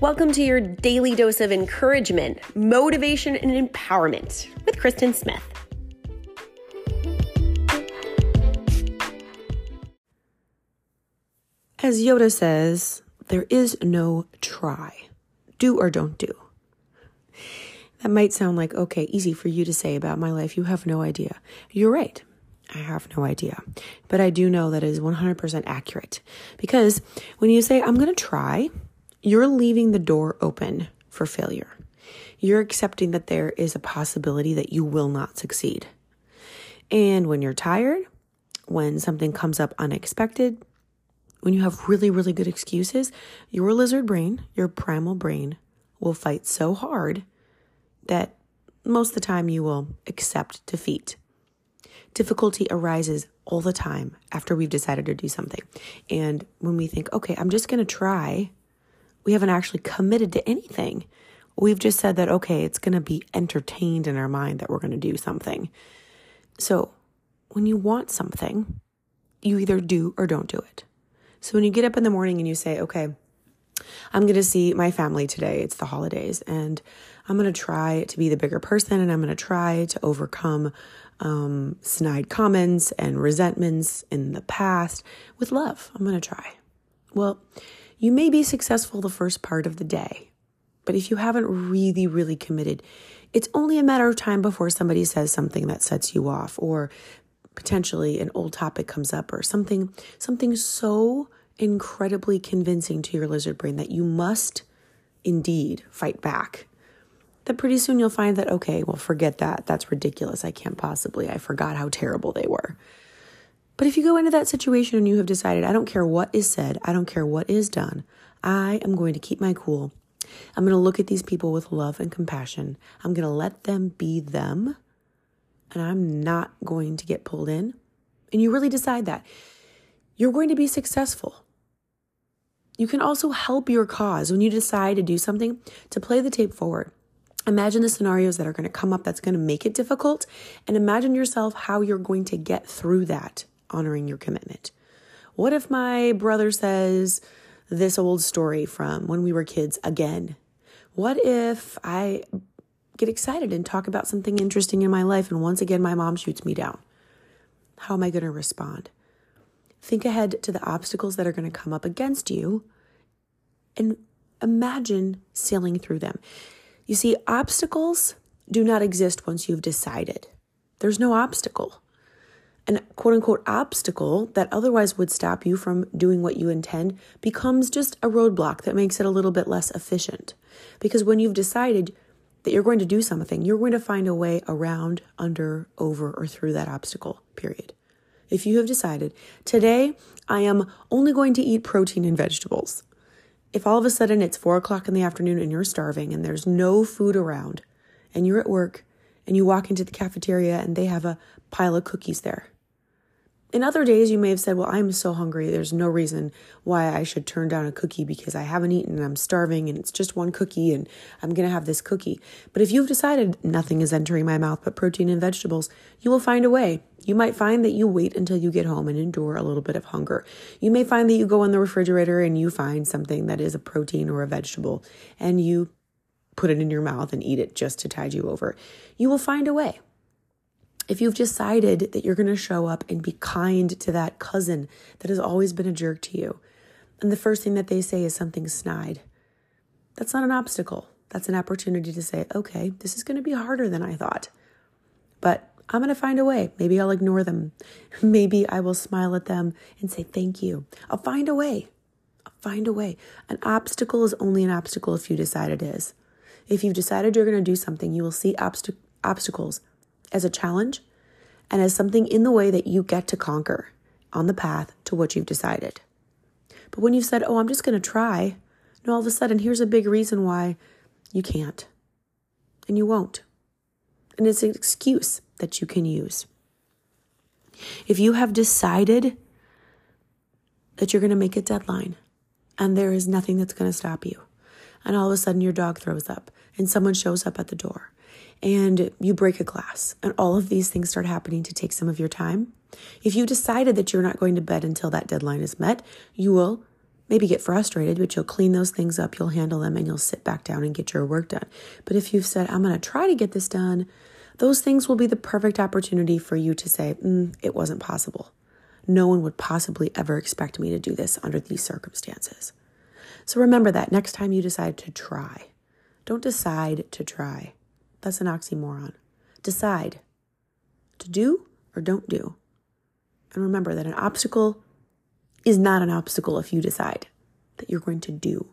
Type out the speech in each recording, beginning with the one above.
Welcome to your daily dose of encouragement, motivation, and empowerment with Kristen Smith. As Yoda says, there is no try. Do or don't do. That might sound like, okay, easy for you to say about my life. You have no idea. You're right. I have no idea. But I do know that is 100% accurate. Because when you say, I'm going to try, you're leaving the door open for failure. You're accepting that there is a possibility that you will not succeed. And when you're tired, when something comes up unexpected, when you have really, really good excuses, your lizard brain, your primal brain, will fight so hard that most of the time you will accept defeat. Difficulty arises all the time after we've decided to do something. And when we think, okay, I'm just going to try, we haven't actually committed to anything. We've just said that, okay, it's going to be entertained in our mind that we're going to do something. So when you want something, you either do or don't do it. So when you get up in the morning and you say, okay, I'm going to see my family today, it's the holidays, and I'm going to try to be the bigger person and I'm going to try to overcome um, snide comments and resentments in the past with love. I'm going to try. Well, you may be successful the first part of the day, but if you haven't really, really committed, it's only a matter of time before somebody says something that sets you off or potentially an old topic comes up or something something so incredibly convincing to your lizard brain that you must indeed fight back that pretty soon you'll find that okay well forget that. That's ridiculous. I can't possibly. I forgot how terrible they were but if you go into that situation and you have decided i don't care what is said. I don't care what is done. I am going to keep my cool. I'm going to look at these people with love and compassion. I'm going to let them be them and I'm not going to get pulled in, and you really decide that, you're going to be successful. You can also help your cause. When you decide to do something to play the tape forward. Imagine the scenarios that are going to come up that's going to make it difficult, and imagine yourself how you're going to get through that, honoring your commitment. What if my brother says this old story from when we were kids again? What if I get excited and talk about something interesting in my life, and once again, my mom shoots me down. How am I going to respond? Think ahead to the obstacles that are going to come up against you and imagine sailing through them. You see, obstacles do not exist once you've decided. There's no obstacle. An quote unquote obstacle that otherwise would stop you from doing what you intend becomes just a roadblock that makes it a little bit less efficient. Because when you've decided, that you're going to do something, you're going to find a way around, under, over, or through that obstacle, period. If you have decided, today I am only going to eat protein and vegetables, if all of a sudden it's four o'clock in the afternoon and you're starving and there's no food around, and you're at work and you walk into the cafeteria and they have a pile of cookies there, in other days, you may have said, Well, I'm so hungry. There's no reason why I should turn down a cookie because I haven't eaten and I'm starving and it's just one cookie and I'm going to have this cookie. But if you've decided nothing is entering my mouth but protein and vegetables, you will find a way. You might find that you wait until you get home and endure a little bit of hunger. You may find that you go in the refrigerator and you find something that is a protein or a vegetable and you put it in your mouth and eat it just to tide you over. You will find a way if you've decided that you're going to show up and be kind to that cousin that has always been a jerk to you, and the first thing that they say is something snide, that's not an obstacle. That's an opportunity to say, okay, this is going to be harder than I thought. But I'm going to find a way. Maybe I'll ignore them. Maybe I will smile at them and say thank you. I'll find a way. I'll find a way. An obstacle is only an obstacle if you decide it is. If you've decided you're going to do something, you will see obst- obstacles as a challenge and as something in the way that you get to conquer on the path to what you've decided. But when you've said, oh, I'm just going to try, and all of a sudden, here's a big reason why you can't and you won't. And it's an excuse that you can use. If you have decided that you're going to make a deadline and there is nothing that's going to stop you, and all of a sudden your dog throws up and someone shows up at the door and you break a glass, and all of these things start happening to take some of your time. If you decided that you're not going to bed until that deadline is met, you will maybe get frustrated, but you'll clean those things up, you'll handle them, and you'll sit back down and get your work done. But if you've said, I'm going to try to get this done, those things will be the perfect opportunity for you to say, mm, it wasn't possible. No one would possibly ever expect me to do this under these circumstances. So remember that next time you decide to try. Don't decide to try. That's an oxymoron. Decide to do or don't do. And remember that an obstacle is not an obstacle if you decide that you're going to do.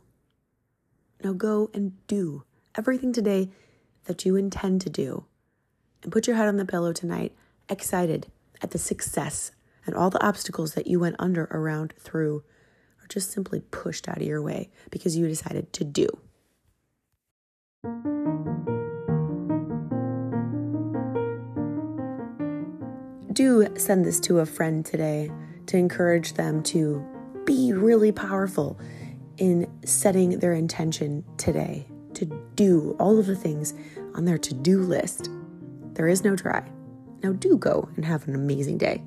Now go and do everything today that you intend to do. And put your head on the pillow tonight, excited at the success and all the obstacles that you went under, around, through, just simply pushed out of your way because you decided to do. Do send this to a friend today to encourage them to be really powerful in setting their intention today to do all of the things on their to do list. There is no try. Now, do go and have an amazing day.